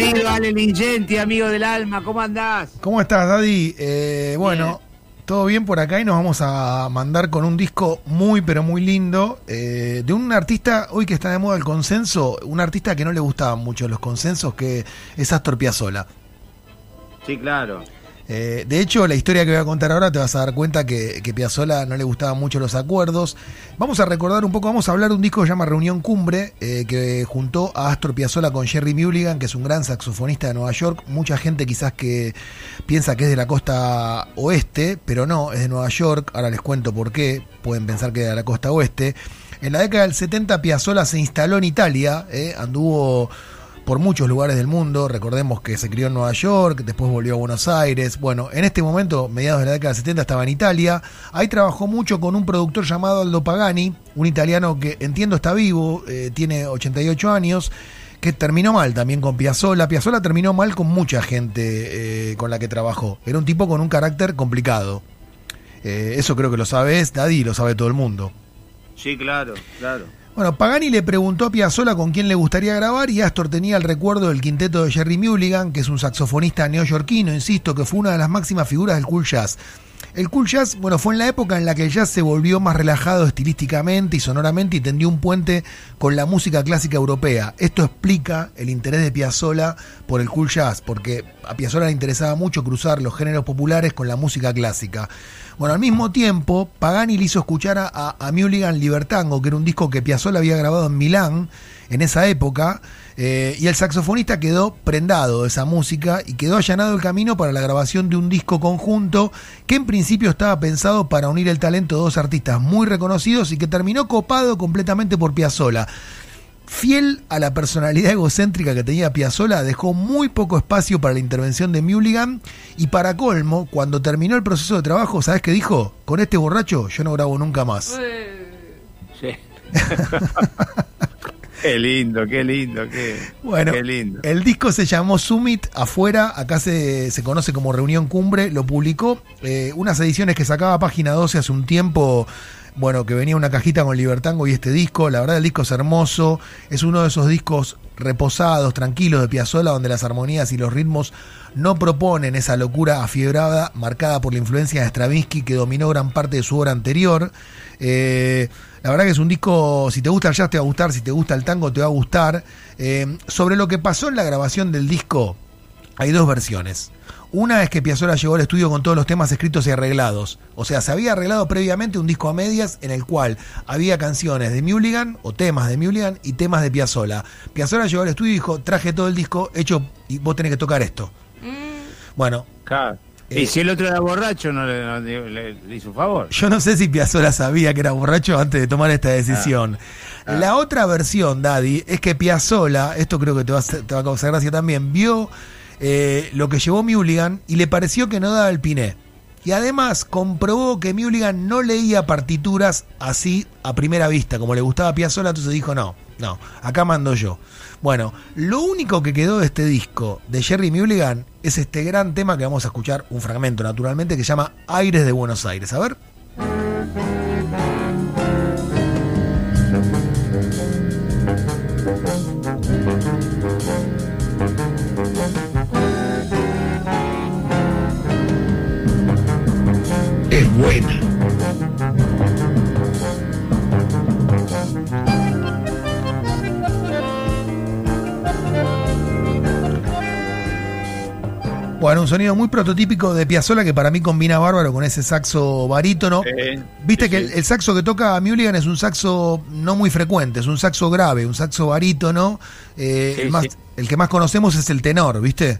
Querido Ale Lingenti, amigo del alma, ¿cómo andás? ¿Cómo estás, Daddy? Eh, bueno, todo bien por acá y nos vamos a mandar con un disco muy, pero muy lindo eh, de un artista, hoy que está de moda el consenso, un artista que no le gustaban mucho los consensos, que es Astor Piazzolla. Sí, claro. Eh, de hecho, la historia que voy a contar ahora te vas a dar cuenta que, que Piazzolla no le gustaban mucho los acuerdos. Vamos a recordar un poco, vamos a hablar de un disco que se llama Reunión Cumbre, eh, que juntó a Astor Piazzolla con Jerry Mulligan, que es un gran saxofonista de Nueva York. Mucha gente quizás que piensa que es de la costa oeste, pero no, es de Nueva York. Ahora les cuento por qué. Pueden pensar que es de la costa oeste. En la década del 70 Piazzolla se instaló en Italia, eh, anduvo por muchos lugares del mundo. Recordemos que se crió en Nueva York, después volvió a Buenos Aires. Bueno, en este momento, mediados de la década del 70, estaba en Italia. Ahí trabajó mucho con un productor llamado Aldo Pagani, un italiano que entiendo está vivo, eh, tiene 88 años que terminó mal también con Piazzolla. Piazzolla terminó mal con mucha gente eh, con la que trabajó. Era un tipo con un carácter complicado. Eh, eso creo que lo sabes, Daddy, lo sabe todo el mundo. Sí, claro, claro. Bueno, Pagani le preguntó a Piazzolla con quién le gustaría grabar y Astor tenía el recuerdo del quinteto de Jerry Mulligan, que es un saxofonista neoyorquino, insisto, que fue una de las máximas figuras del cool jazz. El cool jazz, bueno, fue en la época en la que el jazz se volvió más relajado estilísticamente y sonoramente y tendió un puente con la música clásica europea. Esto explica el interés de Piazzolla por el cool jazz, porque a Piazzolla le interesaba mucho cruzar los géneros populares con la música clásica. Bueno, al mismo tiempo, Pagani le hizo escuchar a, a Mulligan Libertango, que era un disco que Piazzolla había grabado en Milán en esa época, eh, y el saxofonista quedó prendado de esa música y quedó allanado el camino para la grabación de un disco conjunto que en principio estaba pensado para unir el talento de dos artistas muy reconocidos y que terminó copado completamente por Piazzolla. Fiel a la personalidad egocéntrica que tenía Piazzolla, dejó muy poco espacio para la intervención de Mulligan y para colmo, cuando terminó el proceso de trabajo, ¿sabes qué dijo? Con este borracho yo no grabo nunca más. Sí. Qué lindo, qué lindo, qué, bueno, qué lindo. El disco se llamó Summit afuera, acá se, se conoce como Reunión Cumbre, lo publicó, eh, unas ediciones que sacaba Página 12 hace un tiempo, bueno, que venía una cajita con Libertango y este disco, la verdad el disco es hermoso, es uno de esos discos reposados, tranquilos de Piazzolla, donde las armonías y los ritmos no proponen esa locura afiebrada marcada por la influencia de Stravinsky que dominó gran parte de su obra anterior. Eh, la verdad que es un disco, si te gusta el jazz te va a gustar, si te gusta el tango te va a gustar. Eh, sobre lo que pasó en la grabación del disco, hay dos versiones. Una es que Piazzolla llegó al estudio con todos los temas escritos y arreglados. O sea, se había arreglado previamente un disco a medias en el cual había canciones de Mulligan o temas de Mulligan y temas de Piazzolla. Piazzolla llegó al estudio y dijo, traje todo el disco hecho y vos tenés que tocar esto. Mm. Bueno. Claro. Y si el otro era borracho, no le, no le, le, hizo favor. Yo no sé si Piazzolla sabía que era borracho antes de tomar esta decisión. Ah. Ah. La otra versión, Daddy, es que Piazzolla, esto creo que te va, te va a causar gracia también, vio eh, lo que llevó Mulligan y le pareció que no daba el piné. Y además comprobó que Mulligan no leía partituras así a primera vista, como le gustaba a Piazzolla, entonces dijo, no, no, acá mando yo. Bueno, lo único que quedó de este disco de Jerry Mulligan es este gran tema que vamos a escuchar, un fragmento naturalmente, que se llama Aires de Buenos Aires. A ver. Buena. Bueno, un sonido muy prototípico de Piazzolla que para mí combina bárbaro con ese saxo barítono. Viste sí, que sí. el, el saxo que toca Mulligan es un saxo no muy frecuente, es un saxo grave, un saxo barítono. Eh, Sí, el, más- sí. el que más conocemos es el tenor, ¿viste?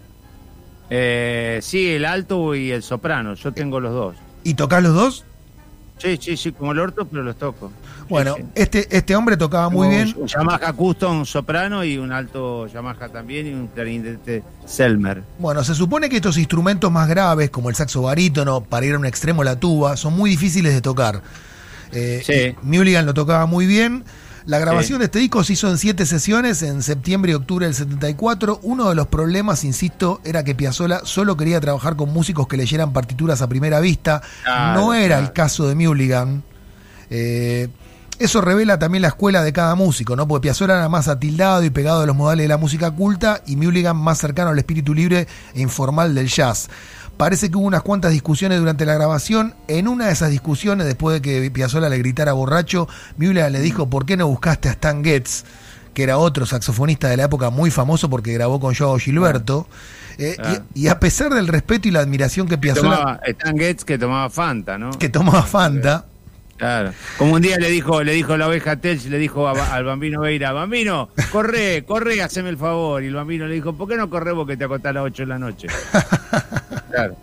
Eh, sí, el alto y el soprano. Yo tengo los dos. ¿Y tocás los dos? Sí, sí, sí, como el orto, pero los toco. Bueno, sí. este, este hombre tocaba muy bien. Un Yamaha Custom soprano y un alto Yamaha también y un clarinete Selmer. Bueno, se supone que estos instrumentos más graves, como el saxo barítono, para ir a un extremo la tuba, son muy difíciles de tocar. Eh, Sí. Mulligan lo tocaba muy bien. La grabación Sí. de este disco se hizo en siete sesiones, en septiembre y octubre del 74. Uno de los problemas, insisto, era que Piazzolla solo quería trabajar con músicos que leyeran partituras a primera vista. No era claro. el caso de Mulligan. Eh, Eso revela también la escuela de cada músico, ¿no? Porque Piazzolla era más atildado y pegado a los modales de la música culta y Mulligan más cercano al espíritu libre e informal del jazz. Parece que hubo unas cuantas discusiones durante la grabación. En una de esas discusiones, después de que Piazzolla le gritara borracho, Mulligan le dijo, ¿por qué no buscaste a Stan Getz? que era otro saxofonista de la época muy famoso porque grabó con Joao Gilberto. Eh, Claro. y, y a pesar del respeto y la admiración que Piazzolla... Tomaba, Stan Getz que tomaba Fanta, ¿no? que tomaba Fanta, Claro. Como un día le dijo, le dijo la oveja Telch, le dijo a- al bambino Veira, bambino, corre, corre, haceme el favor. Y el bambino le dijo, ¿por qué no corre vos que te acostás a las 8 de la noche? Claro.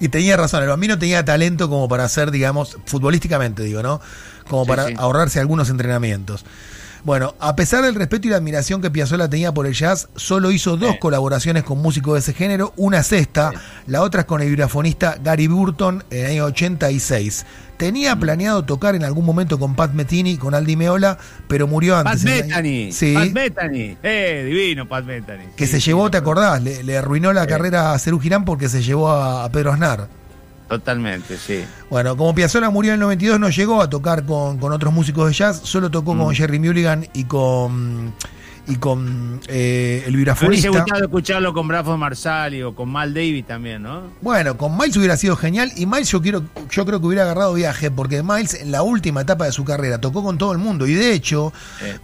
y tenía razón, el bambino tenía talento como para hacer, digamos, futbolísticamente digo, ¿no? Como Sí, para sí. ahorrarse algunos entrenamientos. Bueno, a pesar del respeto y la admiración que Piazzolla tenía por el jazz, solo hizo dos Sí. colaboraciones con músicos de ese género, una es esta, Sí. la otra es con el vibrafonista Gary Burton en el año 86. Tenía Mm. planeado tocar en algún momento con Pat Metini, con Aldi Meola, pero murió Pat antes. año- Metheny. Sí. Pat Metheny. Eh, divino Pat Metheny. que Sí, se llevó, ¿te acordás? Le, le arruinó la carrera a Cerú Girán porque se llevó a, a Pedro Aznar. Totalmente, sí. Bueno, como Piazzolla murió en el 92, no llegó a tocar con, con otros músicos de jazz, solo tocó con Mm. Jerry Mulligan y con y con eh, el Me hubiese vibrafonista. gustado escucharlo con Brafo Marsali o con Mal Davis también, ¿no? Bueno, con Miles hubiera sido genial y Miles yo quiero yo creo que hubiera agarrado viaje porque Miles en la última etapa de su carrera tocó con todo el mundo y de hecho,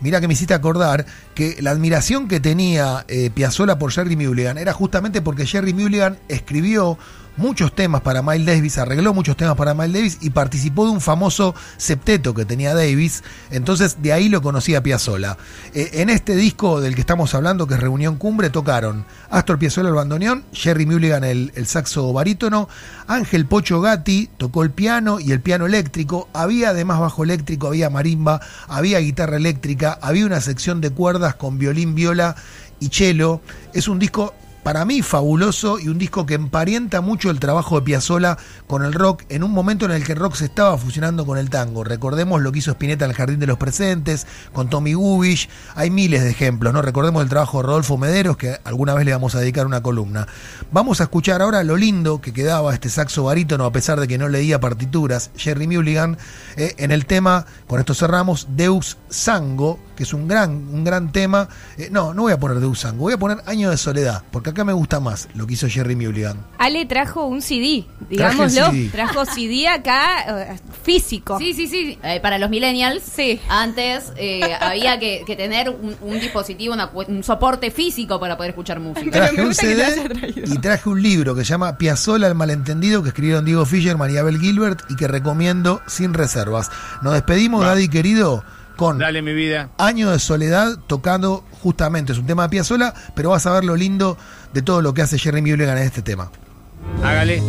mira que me hiciste acordar que la admiración que tenía eh, Piazzolla por Jerry Mulligan era justamente porque Jerry Mulligan escribió muchos temas para Miles Davis, arregló muchos temas para Miles Davis y participó de un famoso septeto que tenía Davis, entonces de ahí lo conocía Piazzolla. Eh, en este disco del que estamos hablando, que es Reunión Cumbre, tocaron Astor Piazzolla el bandoneón, Jerry Mulligan el, el saxo barítono, Ángel Pocho Gatti tocó el piano y el piano eléctrico, había además bajo eléctrico, había marimba, había guitarra eléctrica, había una sección de cuerdas con violín, viola y cello. Es un disco para mí fabuloso y un disco que emparenta mucho el trabajo de Piazzolla con el rock en un momento en el que el rock se estaba fusionando con el tango. Recordemos lo que hizo Spinetta en el Jardín de los Presentes, con Tommy Gubish, hay miles de ejemplos, ¿no? Recordemos el trabajo de Rodolfo Mederos, que alguna vez le vamos a dedicar una columna. Vamos a escuchar ahora lo lindo que quedaba este saxo barítono, a pesar de que no leía partituras, Jerry Mulligan, eh, en el tema, con esto cerramos, Deus Sango, que es un gran, un gran tema. Eh, no, no voy a poner Deus Sango, voy a poner Año de Soledad, porque acá me gusta más lo que hizo Jerry Mulligan. Ale trajo un CD, digámoslo. CD. Trajo CD acá eh, físico. Sí, sí, sí. Eh, para los millennials, Sí. antes eh, había que, que tener un, un dispositivo, una cu- un soporte físico para poder escuchar música. Traje un CD y traje un libro que se llama Piazzolla el malentendido que escribieron Diego Fischer, María Abel Gilbert y que recomiendo sin reservas. Nos despedimos. Daddy querido, con Dale mi vida. Año de Soledad tocando justamente, es un tema de Piazzolla, pero vas a ver lo lindo de todo lo que hace Jerry Mulligan en este tema. Hágale.